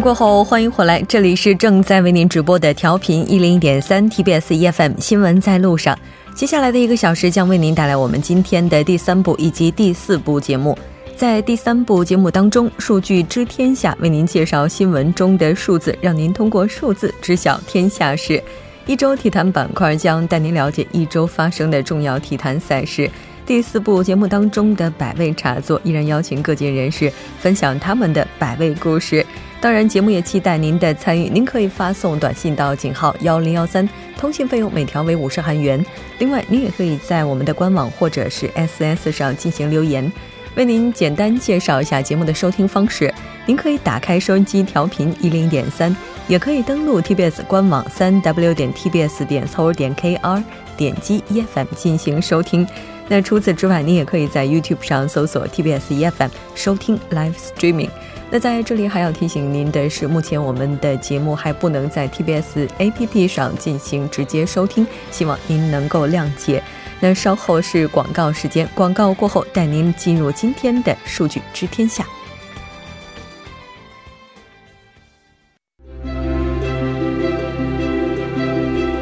过后，欢迎回来，这里是正在为您直播的调频一零一点三 TBS EFM 新闻在路上。接下来的一个小时将为您带来我们今天的第三部以及第四部节目。在第三部节目当中，数据知天下为您介绍新闻中的数字，让您通过数字知晓天下事。一周体坛板块将带您了解一周发生的重要体坛赛事。第四部节目当中的百味茶座，依然邀请各界人士分享他们的百味故事。当然，节目也期待您的参与。您可以发送短信到井号幺零幺三，通信费用每条为五十韩元。另外，您也可以在我们的官网或者是 SS 上进行留言。为您简单介绍一下节目的收听方式：您可以打开收音机调频一零点三，也可以登录 TBS 官网三 W 点 TBS 点 SO 点 KR，点击 EFM 进行收听。那除此之外，您也可以在 YouTube 上搜索 TBS EFM 收听 Live Streaming。那在这里还要提醒您的是，目前我们的节目还不能在 TBS APP 上进行直接收听，希望您能够谅解。那稍后是广告时间，广告过后带您进入今天的数据知天下。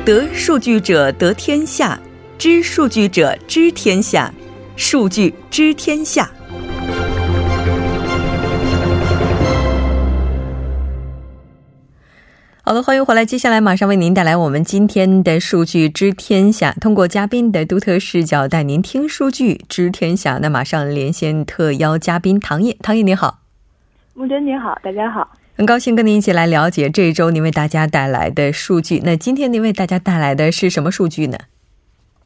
得数据者得天下。知数据者知天下，数据知天下。好的，欢迎回来。接下来马上为您带来我们今天的数据知天下，通过嘉宾的独特视角带您听数据知天下。那马上连线特邀嘉宾唐烨，唐烨你好，木真你好，大家好，很高兴跟您一起来了解这一周您为大家带来的数据。那今天您为大家带来的是什么数据呢？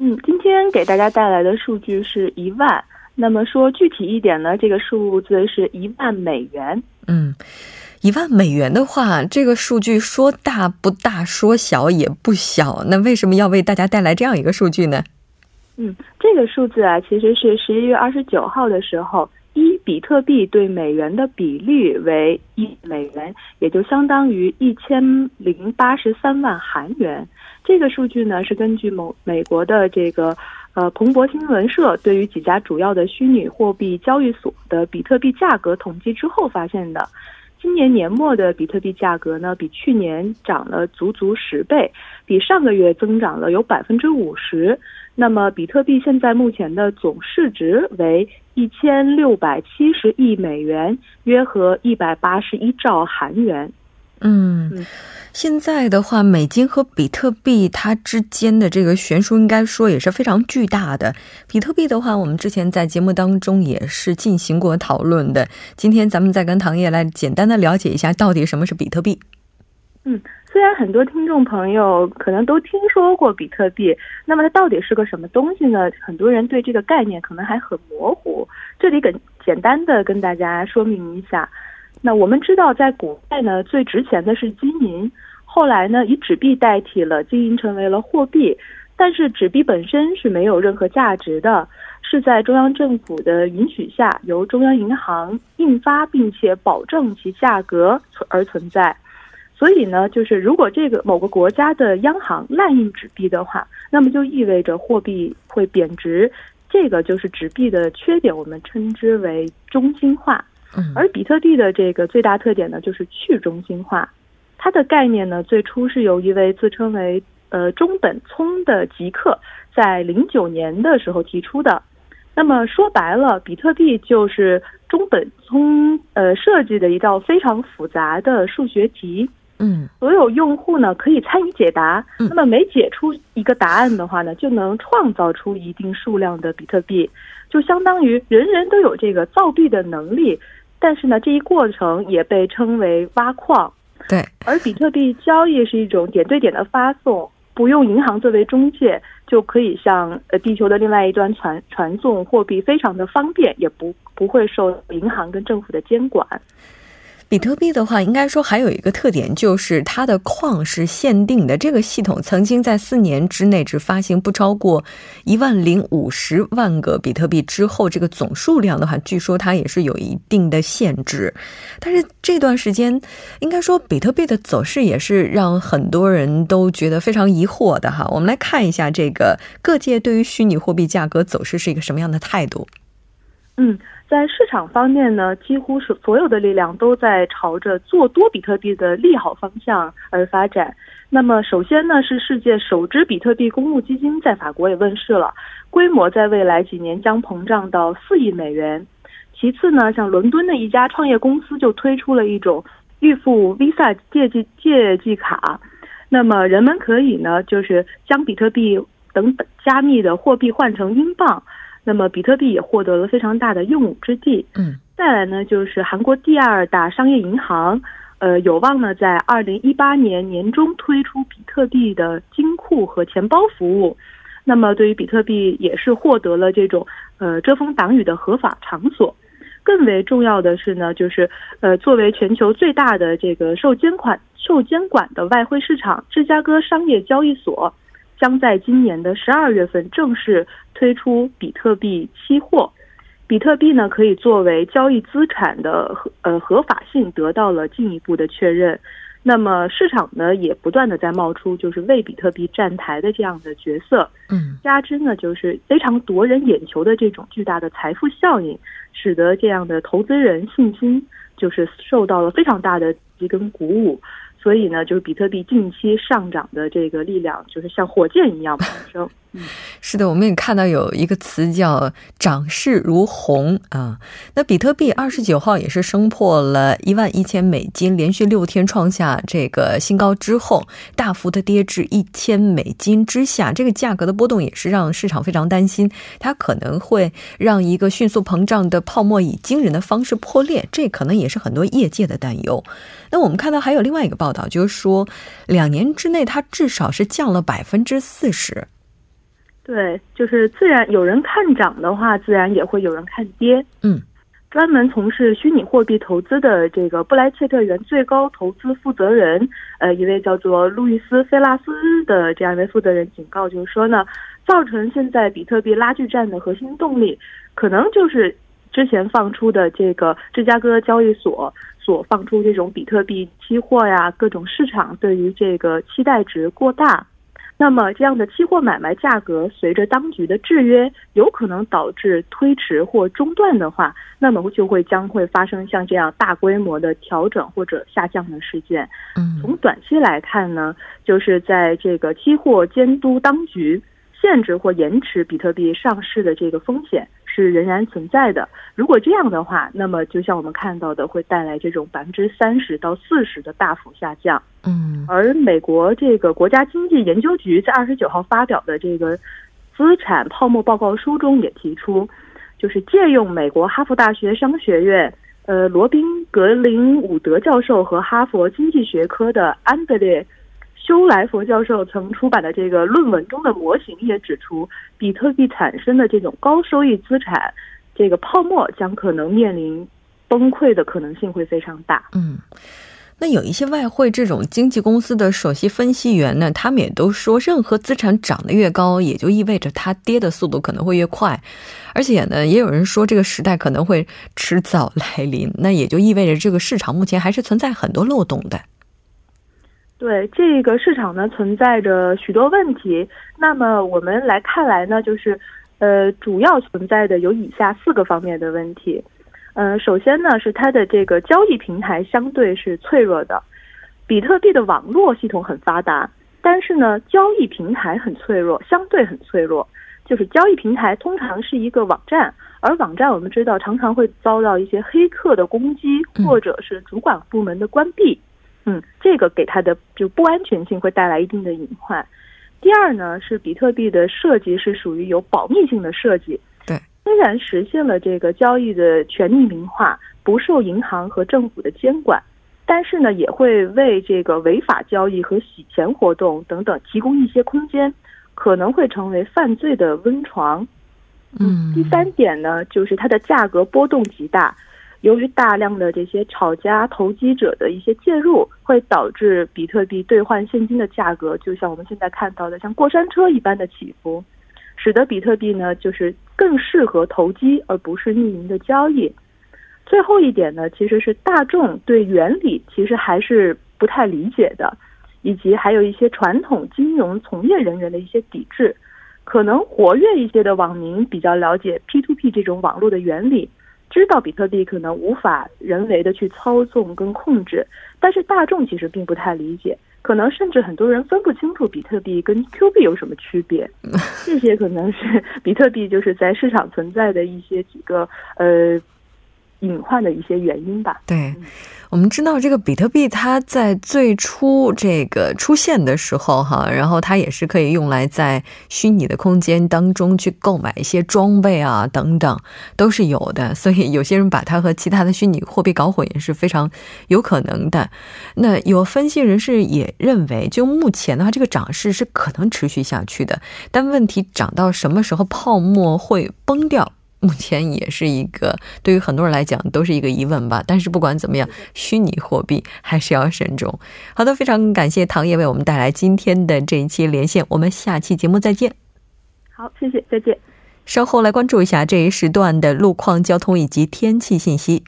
嗯，今天给大家带来的数据是一万。那么说具体一点呢，这个数字是一万美元。嗯，一万美元的话，这个数据说大不大，说小也不小。那为什么要为大家带来这样一个数据呢？嗯，这个数字啊，其实是十一月二十九号的时候，一比特币对美元的比率为一美元，也就相当于一千零八十三万韩元。这个数据呢是根据某美国的这个呃彭博新闻社对于几家主要的虚拟货币交易所的比特币价格统计之后发现的。今年年末的比特币价格呢比去年涨了足足十倍，比上个月增长了有百分之五十。那么比特币现在目前的总市值为一千六百七十亿美元，约合一百八十一兆韩元。嗯，现在的话，美金和比特币它之间的这个悬殊，应该说也是非常巨大的。比特币的话，我们之前在节目当中也是进行过讨论的。今天咱们再跟唐烨来简单的了解一下，到底什么是比特币。嗯，虽然很多听众朋友可能都听说过比特币，那么它到底是个什么东西呢？很多人对这个概念可能还很模糊。这里跟简单的跟大家说明一下。那我们知道，在古代呢，最值钱的是金银，后来呢，以纸币代替了金银，成为了货币。但是纸币本身是没有任何价值的，是在中央政府的允许下，由中央银行印发并且保证其价格存而存在。所以呢，就是如果这个某个国家的央行滥印纸币的话，那么就意味着货币会贬值，这个就是纸币的缺点，我们称之为中心化。而比特币的这个最大特点呢，就是去中心化。它的概念呢，最初是由一位自称为呃中本聪的极客在零九年的时候提出的。那么说白了，比特币就是中本聪呃设计的一道非常复杂的数学题。嗯，所有用户呢可以参与解答。那么每解出一个答案的话呢，就能创造出一定数量的比特币，就相当于人人都有这个造币的能力。但是呢，这一过程也被称为挖矿。对，而比特币交易是一种点对点的发送，不用银行作为中介，就可以向呃地球的另外一端传传送货币，非常的方便，也不不会受银行跟政府的监管。比特币的话，应该说还有一个特点，就是它的矿是限定的。这个系统曾经在四年之内只发行不超过一万零五十万个比特币，之后这个总数量的话，据说它也是有一定的限制。但是这段时间，应该说比特币的走势也是让很多人都觉得非常疑惑的哈。我们来看一下这个各界对于虚拟货币价格走势是一个什么样的态度。嗯，在市场方面呢，几乎是所有的力量都在朝着做多比特币的利好方向而发展。那么，首先呢，是世界首支比特币公募基金在法国也问世了，规模在未来几年将膨胀到四亿美元。其次呢，像伦敦的一家创业公司就推出了一种预付 Visa 借记借记卡，那么人们可以呢，就是将比特币等加密的货币换成英镑。那么，比特币也获得了非常大的用武之地。嗯，再来呢，就是韩国第二大商业银行，呃，有望呢在二零一八年年中推出比特币的金库和钱包服务。那么，对于比特币也是获得了这种呃遮风挡雨的合法场所。更为重要的是呢，就是呃，作为全球最大的这个受监管受监管的外汇市场，芝加哥商业交易所。将在今年的十二月份正式推出比特币期货，比特币呢可以作为交易资产的合呃合法性得到了进一步的确认。那么市场呢也不断的在冒出就是为比特币站台的这样的角色，嗯，加之呢就是非常夺人眼球的这种巨大的财富效应，使得这样的投资人信心就是受到了非常大的激跟鼓舞。所以呢，就是比特币近期上涨的这个力量，就是像火箭一样攀升。是的，我们也看到有一个词叫“涨势如虹”啊。那比特币二十九号也是升破了一万一千美金，连续六天创下这个新高之后，大幅的跌至一千美金之下。这个价格的波动也是让市场非常担心，它可能会让一个迅速膨胀的泡沫以惊人的方式破裂。这可能也是很多业界的担忧。那我们看到还有另外一个报道，就是说两年之内它至少是降了百分之四十。对，就是自然有人看涨的话，自然也会有人看跌。嗯，专门从事虚拟货币投资的这个布莱切特园最高投资负责人，呃，一位叫做路易斯·菲拉斯的这样一位负责人警告，就是说呢，造成现在比特币拉锯战的核心动力，可能就是之前放出的这个芝加哥交易所所放出这种比特币期货呀，各种市场对于这个期待值过大。那么，这样的期货买卖价格随着当局的制约，有可能导致推迟或中断的话，那么就会将会发生像这样大规模的调整或者下降的事件。嗯，从短期来看呢，就是在这个期货监督当局限制或延迟比特币上市的这个风险。是仍然存在的。如果这样的话，那么就像我们看到的，会带来这种百分之三十到四十的大幅下降。嗯，而美国这个国家经济研究局在二十九号发表的这个资产泡沫报告书中也提出，就是借用美国哈佛大学商学院呃罗宾格林伍德教授和哈佛经济学科的安德烈。修来佛教授曾出版的这个论文中的模型也指出，比特币产生的这种高收益资产，这个泡沫将可能面临崩溃的可能性会非常大。嗯，那有一些外汇这种经纪公司的首席分析员呢，他们也都说，任何资产涨得越高，也就意味着它跌的速度可能会越快，而且呢，也有人说这个时代可能会迟早来临，那也就意味着这个市场目前还是存在很多漏洞的。对这个市场呢，存在着许多问题。那么我们来看来呢，就是，呃，主要存在的有以下四个方面的问题。嗯，首先呢是它的这个交易平台相对是脆弱的。比特币的网络系统很发达，但是呢，交易平台很脆弱，相对很脆弱。就是交易平台通常是一个网站，而网站我们知道常常会遭到一些黑客的攻击，或者是主管部门的关闭。嗯，这个给它的就不安全性会带来一定的隐患。第二呢，是比特币的设计是属于有保密性的设计。对，虽然实现了这个交易的全匿名化，不受银行和政府的监管，但是呢，也会为这个违法交易和洗钱活动等等提供一些空间，可能会成为犯罪的温床。嗯，第三点呢，就是它的价格波动极大。由于大量的这些炒家投机者的一些介入，会导致比特币兑换现金的价格，就像我们现在看到的，像过山车一般的起伏，使得比特币呢，就是更适合投机而不是匿名的交易。最后一点呢，其实是大众对原理其实还是不太理解的，以及还有一些传统金融从业人员的一些抵制。可能活跃一些的网民比较了解 P to P。P2P 这种网络的原理，知道比特币可能无法人为的去操纵跟控制，但是大众其实并不太理解，可能甚至很多人分不清楚比特币跟 Q 币有什么区别。这些可能是比特币就是在市场存在的一些几个呃隐患的一些原因吧。对。我们知道这个比特币，它在最初这个出现的时候，哈，然后它也是可以用来在虚拟的空间当中去购买一些装备啊，等等，都是有的。所以有些人把它和其他的虚拟货币搞混也是非常有可能的。那有分析人士也认为，就目前的话，这个涨势是可能持续下去的，但问题涨到什么时候泡沫会崩掉？目前也是一个 对于很多人来讲都是一个疑问吧，但是不管怎么样，虚拟货币还是要慎重。好的，非常感谢唐烨为我们带来今天的这一期连线，我们下期节目再见。好，谢谢，再见。稍后来关注一下这一时段的路况、交通以及天气信息。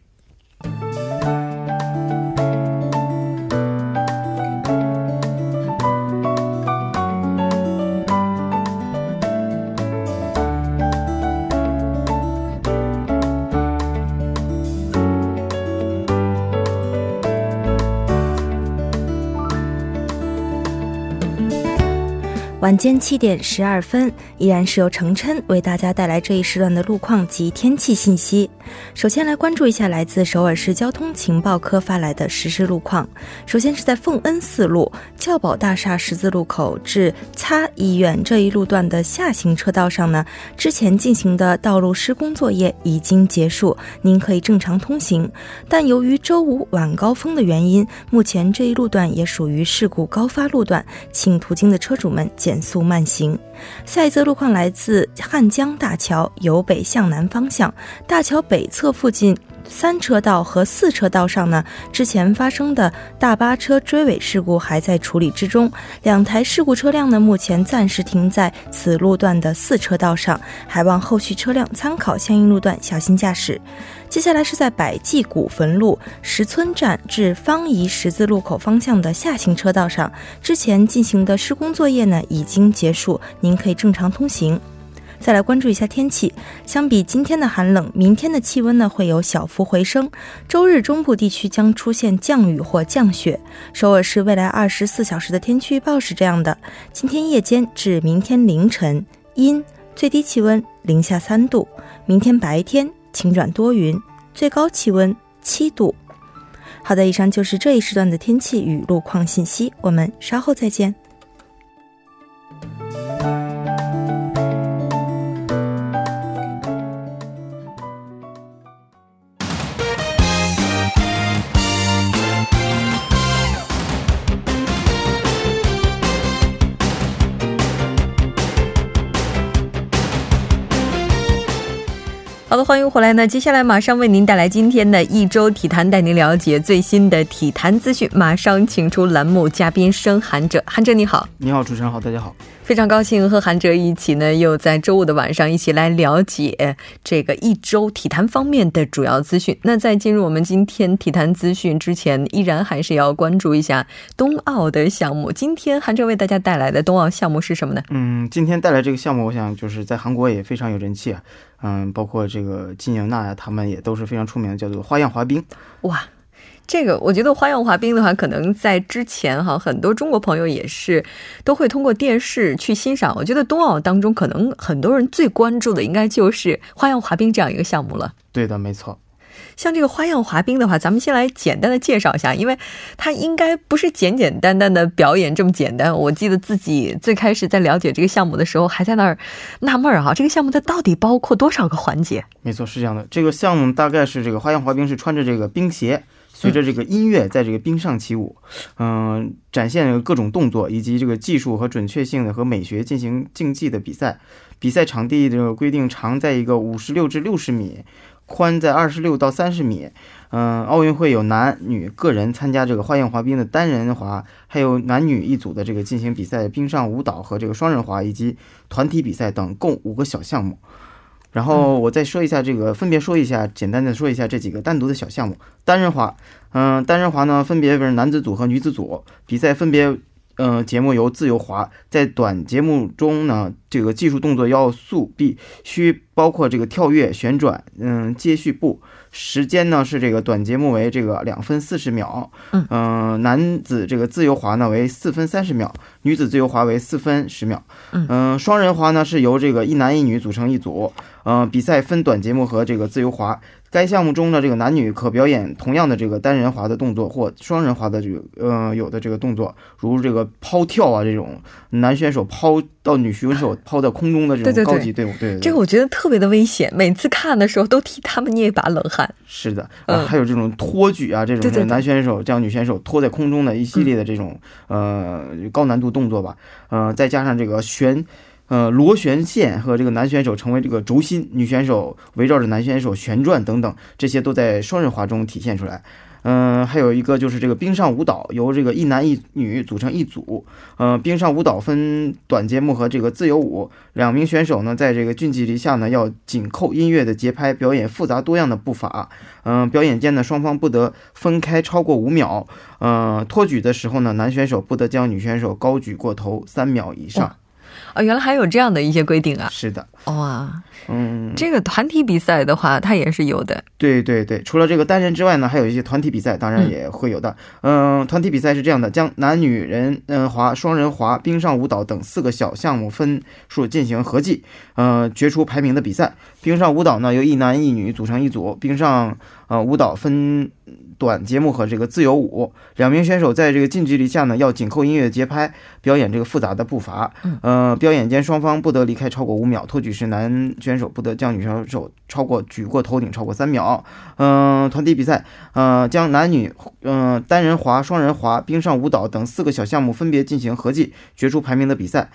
晚间七点十二分，依然是由程琛为大家带来这一时段的路况及天气信息。首先来关注一下来自首尔市交通情报科发来的实时路况。首先是在奉恩四路教保大厦十字路口至擦医院这一路段的下行车道上呢，之前进行的道路施工作业已经结束，您可以正常通行。但由于周五晚高峰的原因，目前这一路段也属于事故高发路段，请途经的车主们减减速慢行。下一则路况来自汉江大桥由北向南方向，大桥北侧附近三车道和四车道上呢，之前发生的大巴车追尾事故还在处理之中，两台事故车辆呢目前暂时停在此路段的四车道上，还望后续车辆参考相应路段小心驾驶。接下来是在百济古坟路石村站至方怡十字路口方向的下行车道上，之前进行的施工作业呢已经结束，您可以正常通行。再来关注一下天气，相比今天的寒冷，明天的气温呢会有小幅回升。周日中部地区将出现降雨或降雪。首尔市未来二十四小时的天气预报是这样的：今天夜间至明天凌晨阴，最低气温零下三度；明天白天。晴转多云，最高气温七度。好的，以上就是这一时段的天气与路况信息，我们稍后再见。欢迎回来。那接下来马上为您带来今天的一周体坛，带您了解最新的体坛资讯。马上请出栏目嘉宾生韩哲，韩哲你好，你好，主持人好，大家好。非常高兴和韩哲一起呢，又在周五的晚上一起来了解这个一周体坛方面的主要资讯。那在进入我们今天体坛资讯之前，依然还是要关注一下冬奥的项目。今天韩哲为大家带来的冬奥项目是什么呢？嗯，今天带来这个项目，我想就是在韩国也非常有人气啊。嗯，包括这个金莹娜呀，他们也都是非常出名的，叫做花样滑冰。哇！这个我觉得花样滑冰的话，可能在之前哈，很多中国朋友也是都会通过电视去欣赏。我觉得冬奥当中，可能很多人最关注的应该就是花样滑冰这样一个项目了。对的，没错。像这个花样滑冰的话，咱们先来简单的介绍一下，因为它应该不是简简单单的表演这么简单。我记得自己最开始在了解这个项目的时候，还在那儿纳闷儿啊，这个项目它到底包括多少个环节？没错，是这样的。这个项目大概是这个花样滑冰是穿着这个冰鞋。随着这个音乐，在这个冰上起舞，嗯，展现各种动作以及这个技术和准确性的和美学进行竞技的比赛。比赛场地这个规定长在一个五十六至六十米，宽在二十六到三十米。嗯，奥运会有男女个人参加这个花样滑冰的单人滑，还有男女一组的这个进行比赛冰上舞蹈和这个双人滑，以及团体比赛等，共五个小项目。然后我再说一下这个，分别说一下，简单的说一下这几个单独的小项目。单人滑，嗯，单人滑呢分别为男子组和女子组比赛，分别，呃，节目由自由滑，在短节目中呢这个技术动作要素必须包括这个跳跃、旋转，嗯，接续步。时间呢是这个短节目为这个两分四十秒，嗯，男子这个自由滑呢为四分三十秒，女子自由滑为四分十秒，嗯，双人滑呢是由这个一男一女组成一组，嗯，比赛分短节目和这个自由滑。该项目中的这个男女可表演同样的这个单人滑的动作或双人滑的这个呃有的这个动作，如这个抛跳啊这种男选手抛到女选手抛在空中的这种高级队伍，对这个我觉得特别的危险，每次看的时候都替他们捏一把冷汗。是的，还有这种托举啊这种男选手将女选手托在空中的一系列的这种呃高难度动作吧，呃再加上这个旋。呃，螺旋线和这个男选手成为这个轴心，女选手围绕着男选手旋转等等，这些都在双人滑中体现出来。嗯，还有一个就是这个冰上舞蹈，由这个一男一女组成一组。呃，冰上舞蹈分短节目和这个自由舞，两名选手呢在这个近距离下呢要紧扣音乐的节拍，表演复杂多样的步伐。嗯，表演间呢双方不得分开超过五秒。呃，托举的时候呢，男选手不得将女选手高举过头三秒以上。啊，原来还有这样的一些规定啊！是的，哇，嗯，这个团体比赛的话，它也是有的。对对对，除了这个单人之外呢，还有一些团体比赛，当然也会有的。嗯，团体比赛是这样的：将男女人嗯滑、双人滑、冰上舞蹈等四个小项目分数进行合计，呃，决出排名的比赛。冰上舞蹈呢，由一男一女组成一组，冰上呃舞蹈分。短节目和这个自由舞，两名选手在这个近距离下呢，要紧扣音乐节拍，表演这个复杂的步伐。嗯，呃，表演间双方不得离开超过五秒。托举时，男选手不得将女选手超过举过头顶超过三秒。嗯，团体比赛，呃，将男女，嗯，单人滑、双人滑、冰上舞蹈等四个小项目分别进行合计，决出排名的比赛。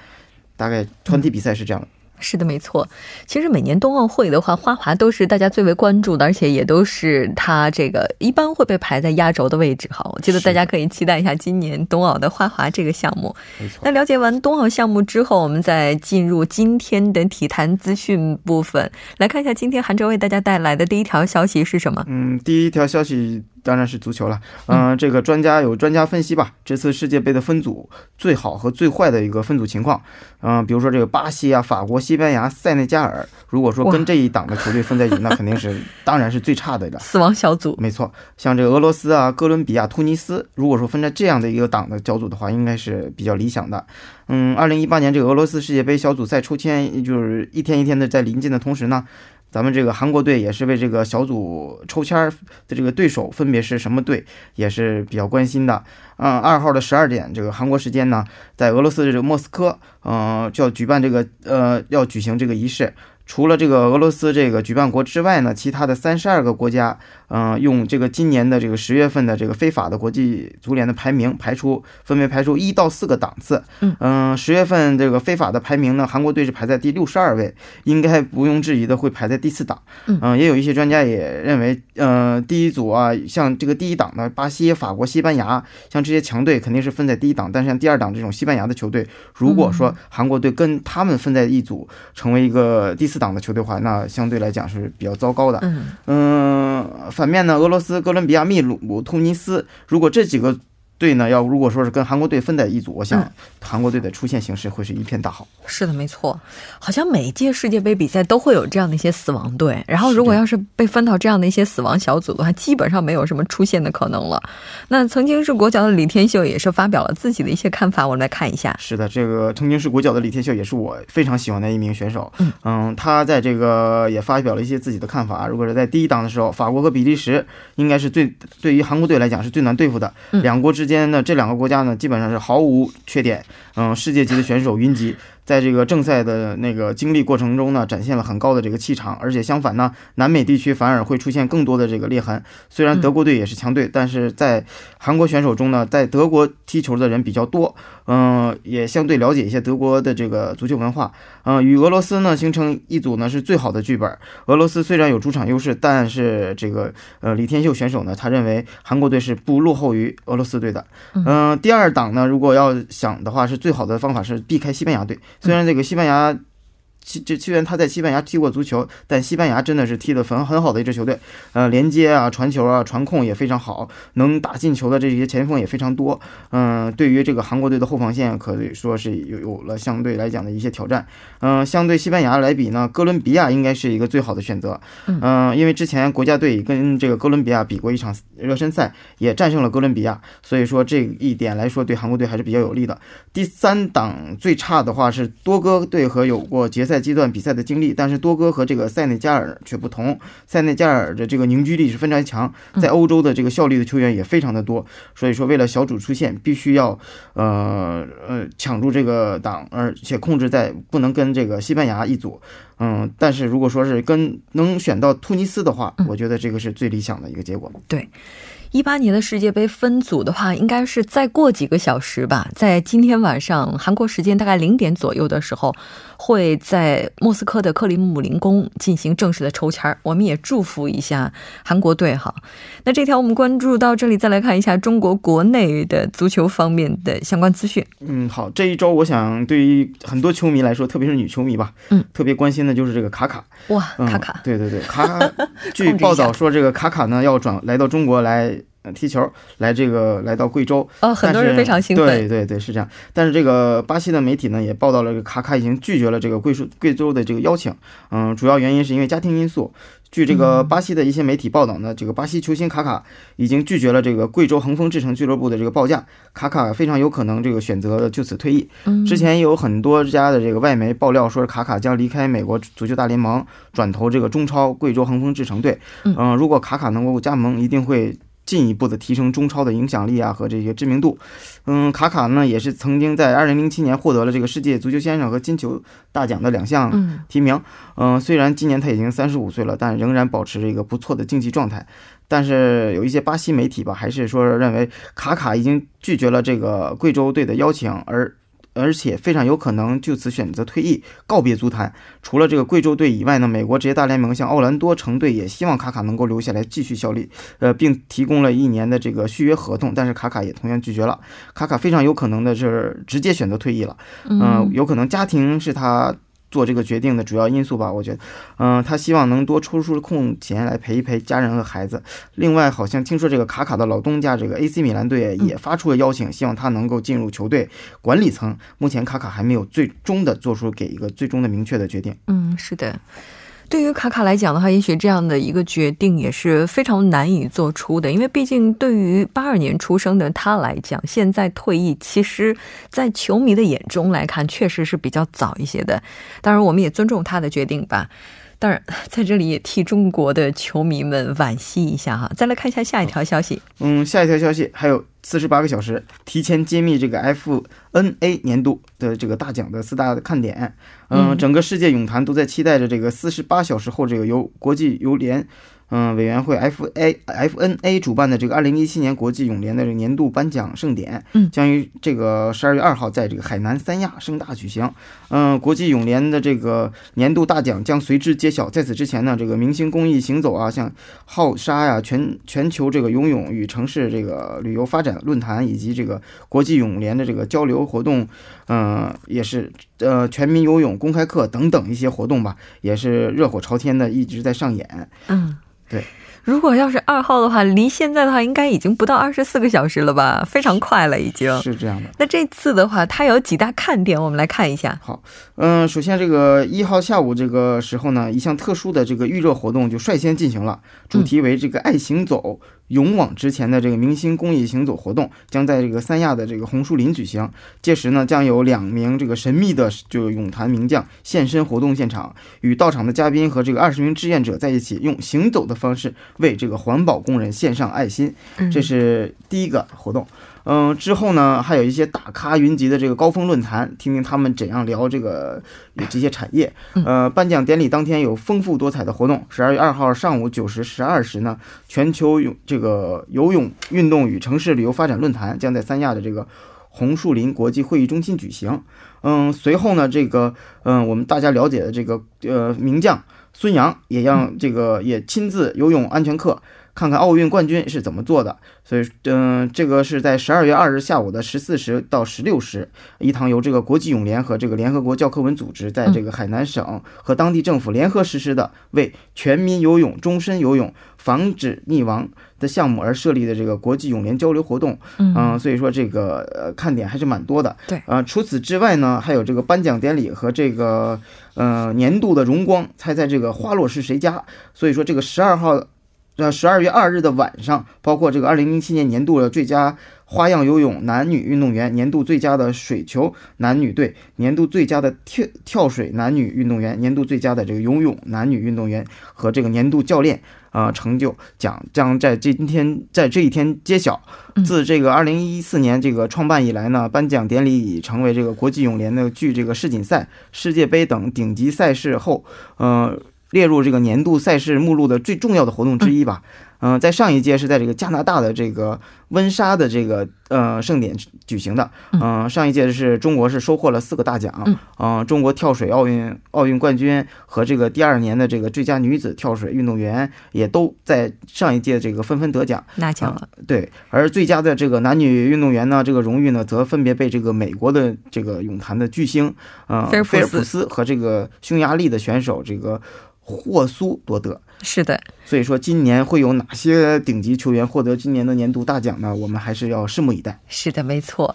大概团体比赛是这样的。是的，没错。其实每年冬奥会的话，花滑都是大家最为关注的，而且也都是它这个一般会被排在压轴的位置。哈，我觉得大家可以期待一下今年冬奥的花滑这个项目。那了解完冬奥项目之后，我们再进入今天的体坛资讯部分，来看一下今天韩哲为大家带来的第一条消息是什么？嗯，第一条消息。当然是足球了，嗯，这个专家有专家分析吧，这次世界杯的分组最好和最坏的一个分组情况，嗯，比如说这个巴西啊、法国、西班牙、塞内加尔，如果说跟这一档的球队分在一起，那 肯定是当然是最差的了，死亡小组。没错，像这个俄罗斯啊、哥伦比亚、突尼斯，如果说分在这样的一个档的小组的话，应该是比较理想的。嗯，二零一八年这个俄罗斯世界杯小组赛抽签就是一天一天的在临近的同时呢。咱们这个韩国队也是为这个小组抽签儿的这个对手分别是什么队，也是比较关心的。嗯，二号的十二点，这个韩国时间呢，在俄罗斯的这个莫斯科，嗯，就要举办这个呃，要举行这个仪式。除了这个俄罗斯这个举办国之外呢，其他的三十二个国家，嗯，用这个今年的这个十月份的这个非法的国际足联的排名排出，分别排出一到四个档次。嗯，十月份这个非法的排名呢，韩国队是排在第六十二位，应该不用质疑的会排在第四档。嗯，也有一些专家也认为，嗯，第一组啊，像这个第一档的巴西、法国、西班牙，像这些强队肯定是分在第一档，但是像第二档这种西班牙的球队，如果说韩国队跟他们分在一组，成为一个第四。党的球队话，那相对来讲是比较糟糕的。嗯，反面呢，俄罗斯、哥伦比亚、秘鲁、突尼斯，如果这几个。队呢，要如果说是跟韩国队分在一组，我想韩国队的出线形势会是一片大好。是的，没错，好像每一届世界杯比赛都会有这样的一些死亡队，然后如果要是被分到这样的一些死亡小组的话，基本上没有什么出线的可能了。那曾经是国脚的李天秀也是发表了自己的一些看法，我们来看一下。是的，这个曾经是国脚的李天秀也是我非常喜欢的一名选手。嗯嗯，他在这个也发表了一些自己的看法。如果是在第一档的时候，法国和比利时应该是最对于韩国队来讲是最难对付的，两国之间呢，这两个国家呢，基本上是毫无缺点，嗯，世界级的选手云集。在这个正赛的那个经历过程中呢，展现了很高的这个气场，而且相反呢，南美地区反而会出现更多的这个裂痕。虽然德国队也是强队，但是在韩国选手中呢，在德国踢球的人比较多，嗯，也相对了解一些德国的这个足球文化，嗯，与俄罗斯呢形成一组呢是最好的剧本。俄罗斯虽然有主场优势，但是这个呃李天秀选手呢，他认为韩国队是不落后于俄罗斯队的。嗯，第二档呢，如果要想的话，是最好的方法是避开西班牙队。虽然这个西班牙这虽然他在西班牙踢过足球，但西班牙真的是踢得很很好的一支球队，呃，连接啊、传球啊、传控也非常好，能打进球的这些前锋也非常多。嗯，对于这个韩国队的后防线，可以说是有有了相对来讲的一些挑战。嗯，相对西班牙来比呢，哥伦比亚应该是一个最好的选择。嗯，因为之前国家队跟这个哥伦比亚比过一场热身赛，也战胜了哥伦比亚，所以说这一点来说对韩国队还是比较有利的。第三档最差的话是多哥队和有过决赛。阶段比赛的经历，但是多哥和这个塞内加尔却不同。塞内加尔的这个凝聚力是非常强，在欧洲的这个效力的球员也非常的多。所以说，为了小组出线，必须要呃呃抢住这个档，而且控制在不能跟这个西班牙一组。嗯，但是如果说是跟能选到突尼斯的话，我觉得这个是最理想的一个结果。对。一八年的世界杯分组的话，应该是再过几个小时吧，在今天晚上韩国时间大概零点左右的时候，会在莫斯科的克里姆林宫进行正式的抽签我们也祝福一下韩国队哈。那这条我们关注到这里，再来看一下中国国内的足球方面的相关资讯。嗯，好，这一周我想对于很多球迷来说，特别是女球迷吧，嗯，特别关心的就是这个卡卡。哇，卡卡，对对对，卡。据报道说，这个卡卡呢要转来到中国来。踢球来这个来到贵州，哦，很多人非常兴奋。对对对，是这样。但是这个巴西的媒体呢也报道了，这个卡卡已经拒绝了这个贵州贵州的这个邀请。嗯，主要原因是因为家庭因素。据这个巴西的一些媒体报道呢，这个巴西球星卡卡已经拒绝了这个贵州恒丰智诚俱乐部的这个报价，卡卡非常有可能这个选择就此退役。之前有很多家的这个外媒爆料说，卡卡将离开美国足球大联盟，转投这个中超贵州恒丰智诚队。嗯，如果卡卡能够加盟，一定会。进一步的提升中超的影响力啊和这些知名度，嗯，卡卡呢也是曾经在二零零七年获得了这个世界足球先生和金球大奖的两项提名，嗯，虽然今年他已经三十五岁了，但仍然保持着一个不错的竞技状态。但是有一些巴西媒体吧，还是说认为卡卡已经拒绝了这个贵州队的邀请，而。而且非常有可能就此选择退役，告别足坛。除了这个贵州队以外呢，美国职业大联盟像奥兰多城队也希望卡卡能够留下来继续效力，呃，并提供了一年的这个续约合同。但是卡卡也同样拒绝了。卡卡非常有可能的是直接选择退役了，嗯，有可能家庭是他。做这个决定的主要因素吧，我觉得，嗯，他希望能多抽出空闲来陪一陪家人和孩子。另外，好像听说这个卡卡的老东家这个 AC 米兰队也发出了邀请，希望他能够进入球队管理层。目前卡卡还没有最终的做出给一个最终的明确的决定。嗯，是的。对于卡卡来讲的话，也许这样的一个决定也是非常难以做出的，因为毕竟对于八二年出生的他来讲，现在退役，其实，在球迷的眼中来看，确实是比较早一些的。当然，我们也尊重他的决定吧。当然，在这里也替中国的球迷们惋惜一下哈。再来看一下下一条消息。嗯，下一条消息还有四十八个小时，提前揭秘这个 FNA 年度的这个大奖的四大的看点。嗯，整个世界泳坛都在期待着这个四十八小时后这个由国际游联。嗯，委员会 F A F N A 主办的这个二零一七年国际泳联的这个年度颁奖盛典，嗯，将于这个十二月二号在这个海南三亚盛大举行。嗯，国际泳联的这个年度大奖将随之揭晓。在此之前呢，这个明星公益行走啊，像浩沙呀、全全球这个游泳与城市这个旅游发展论坛，以及这个国际泳联的这个交流活动，嗯，也是呃全民游泳公开课等等一些活动吧，也是热火朝天的一直在上演。嗯。对，如果要是二号的话，离现在的话应该已经不到二十四个小时了吧？非常快了，已经是这样的。那这次的话，它有几大看点，我们来看一下。好，嗯，首先这个一号下午这个时候呢，一项特殊的这个预热活动就率先进行了，主题为这个爱行走。勇往直前的这个明星公益行走活动将在这个三亚的这个红树林举行。届时呢，将有两名这个神秘的就泳坛名将现身活动现场，与到场的嘉宾和这个二十名志愿者在一起，用行走的方式为这个环保工人献上爱心。这是第一个活动。之后呢，还有一些大咖云集的这个高峰论坛，听听他们怎样聊这个这些产业。呃，颁奖典礼当天有丰富多彩的活动。十二月二号上午九时十二时呢，全球泳这个游泳运动与城市旅游发展论坛将在三亚的这个红树林国际会议中心举行。嗯，随后呢，这个嗯，我们大家了解的这个呃名将孙杨也让这个也亲自游泳安全课。看看奥运冠军是怎么做的。所以，嗯、这个是在十二月二日下午的十四时到十六时，一堂由这个国际泳联和这个联合国教科文组织在这个海南省和当地政府联合实施的为全民游泳、终身游泳、防止溺亡的项目而设立的这个国际泳联交流活动。嗯、所以说这个呃看点还是蛮多的。对呃，除此之外呢，还有这个颁奖典礼和这个呃年度的荣光，猜猜这个花落是谁家？所以说这个十二号。呃，十二月二日的晚上，包括这个二零零七年年度的最佳花样游泳男女运动员、年度最佳的水球男女队、年度最佳的跳跳水男女运动员、年度最佳的这个游泳男女运动员和这个年度教练啊、呃成就奖将在今天在这一天揭晓。自这个二零一四年这个创办以来呢，颁奖典礼已成为这个国际泳联的距这个世锦赛、世界杯等顶级赛事后，呃。列入这个年度赛事目录的最重要的活动之一吧。嗯、在上一届是在这个加拿大的这个温莎的这个呃盛典举行的。嗯、上一届是中国是收获了四个大奖。嗯、中国跳水奥运奥运冠军和这个第二年的这个最佳女子跳水运动员也都在上一届这个纷纷得奖。拿奖了。对，而最佳的这个男女运动员呢，这个荣誉呢，则分别被这个美国的这个泳坛的巨星，呃，菲尔普斯菲尔普斯和这个匈牙利的选手这个霍苏夺得。是的，所以说，今年会有哪些顶级球员获得今年的年度大奖呢？我们还是要拭目以待。是的，没错。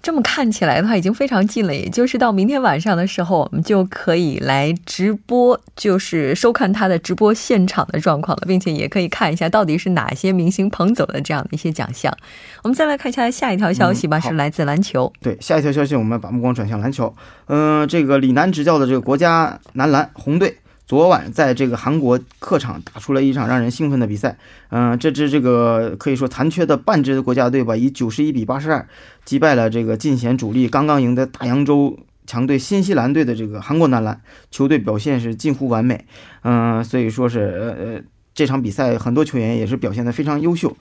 这么看起来的话，已经非常近了，也就是到明天晚上的时候，我们就可以来直播，就是收看他的直播现场的状况了，并且也可以看一下到底是哪些明星捧走了这样的一些奖项。我们再来看一下下一条消息吧，嗯是来自篮球。对，下一条消息，我们把目光转向篮球。嗯、这个李楠执教的这个国家男篮红队，昨晚在这个韩国客场打出了一场让人兴奋的比赛。嗯、这支这个可以说残缺的半支的国家队吧，以九十一比八十二击败了这个尽显主力刚刚赢得大洋洲。强队新西兰队的这个韩国男篮球队表现是近乎完美，嗯、所以说是呃呃这场比赛很多球员也是表现的非常优秀，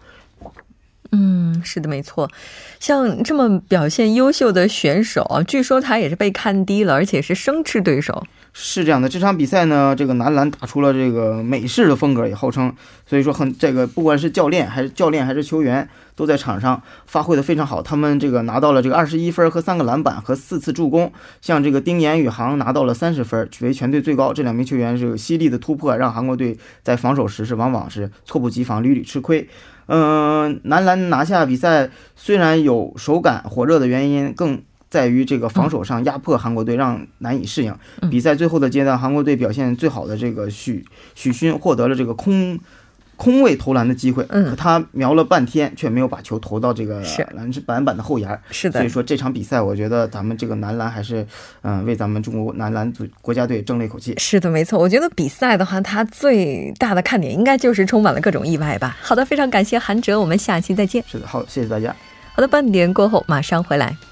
嗯，是的，没错。像这么表现优秀的选手啊，据说他也是被看低了，而且是生吃对手。是这样的，这场比赛呢，这个男篮打出了这个美式的风格，也号称，所以说很这个不管是教练还是教练还是球员，都在场上发挥的非常好。他们这个拿到了这个二十一分和三个篮板和四次助攻，像这个丁彦雨航拿到了三十分，为全队最高。这两名球员是有犀利的突破，让韩国队在防守时是往往是猝不及防，屡屡吃亏。嗯、男篮拿下比赛虽然有手感火热的原因，更在于这个防守上压迫韩国队，让难以适应。嗯比赛最后的阶段，韩国队表现最好的这个许许勋获得了这个空空位投篮的机会，嗯可他瞄了半天却没有把球投到这个是篮篮板的后沿儿。是的所以，说这场比赛，我觉得咱们这个男篮还是嗯、为咱们中国男篮组国家队争了一口气。是的，没错。我觉得比赛的话，它最大的看点应该就是充满了各种意外吧。好的，非常感谢韩哲，我们下期再见。是的，好，谢谢大家。好的，半点过后马上回来。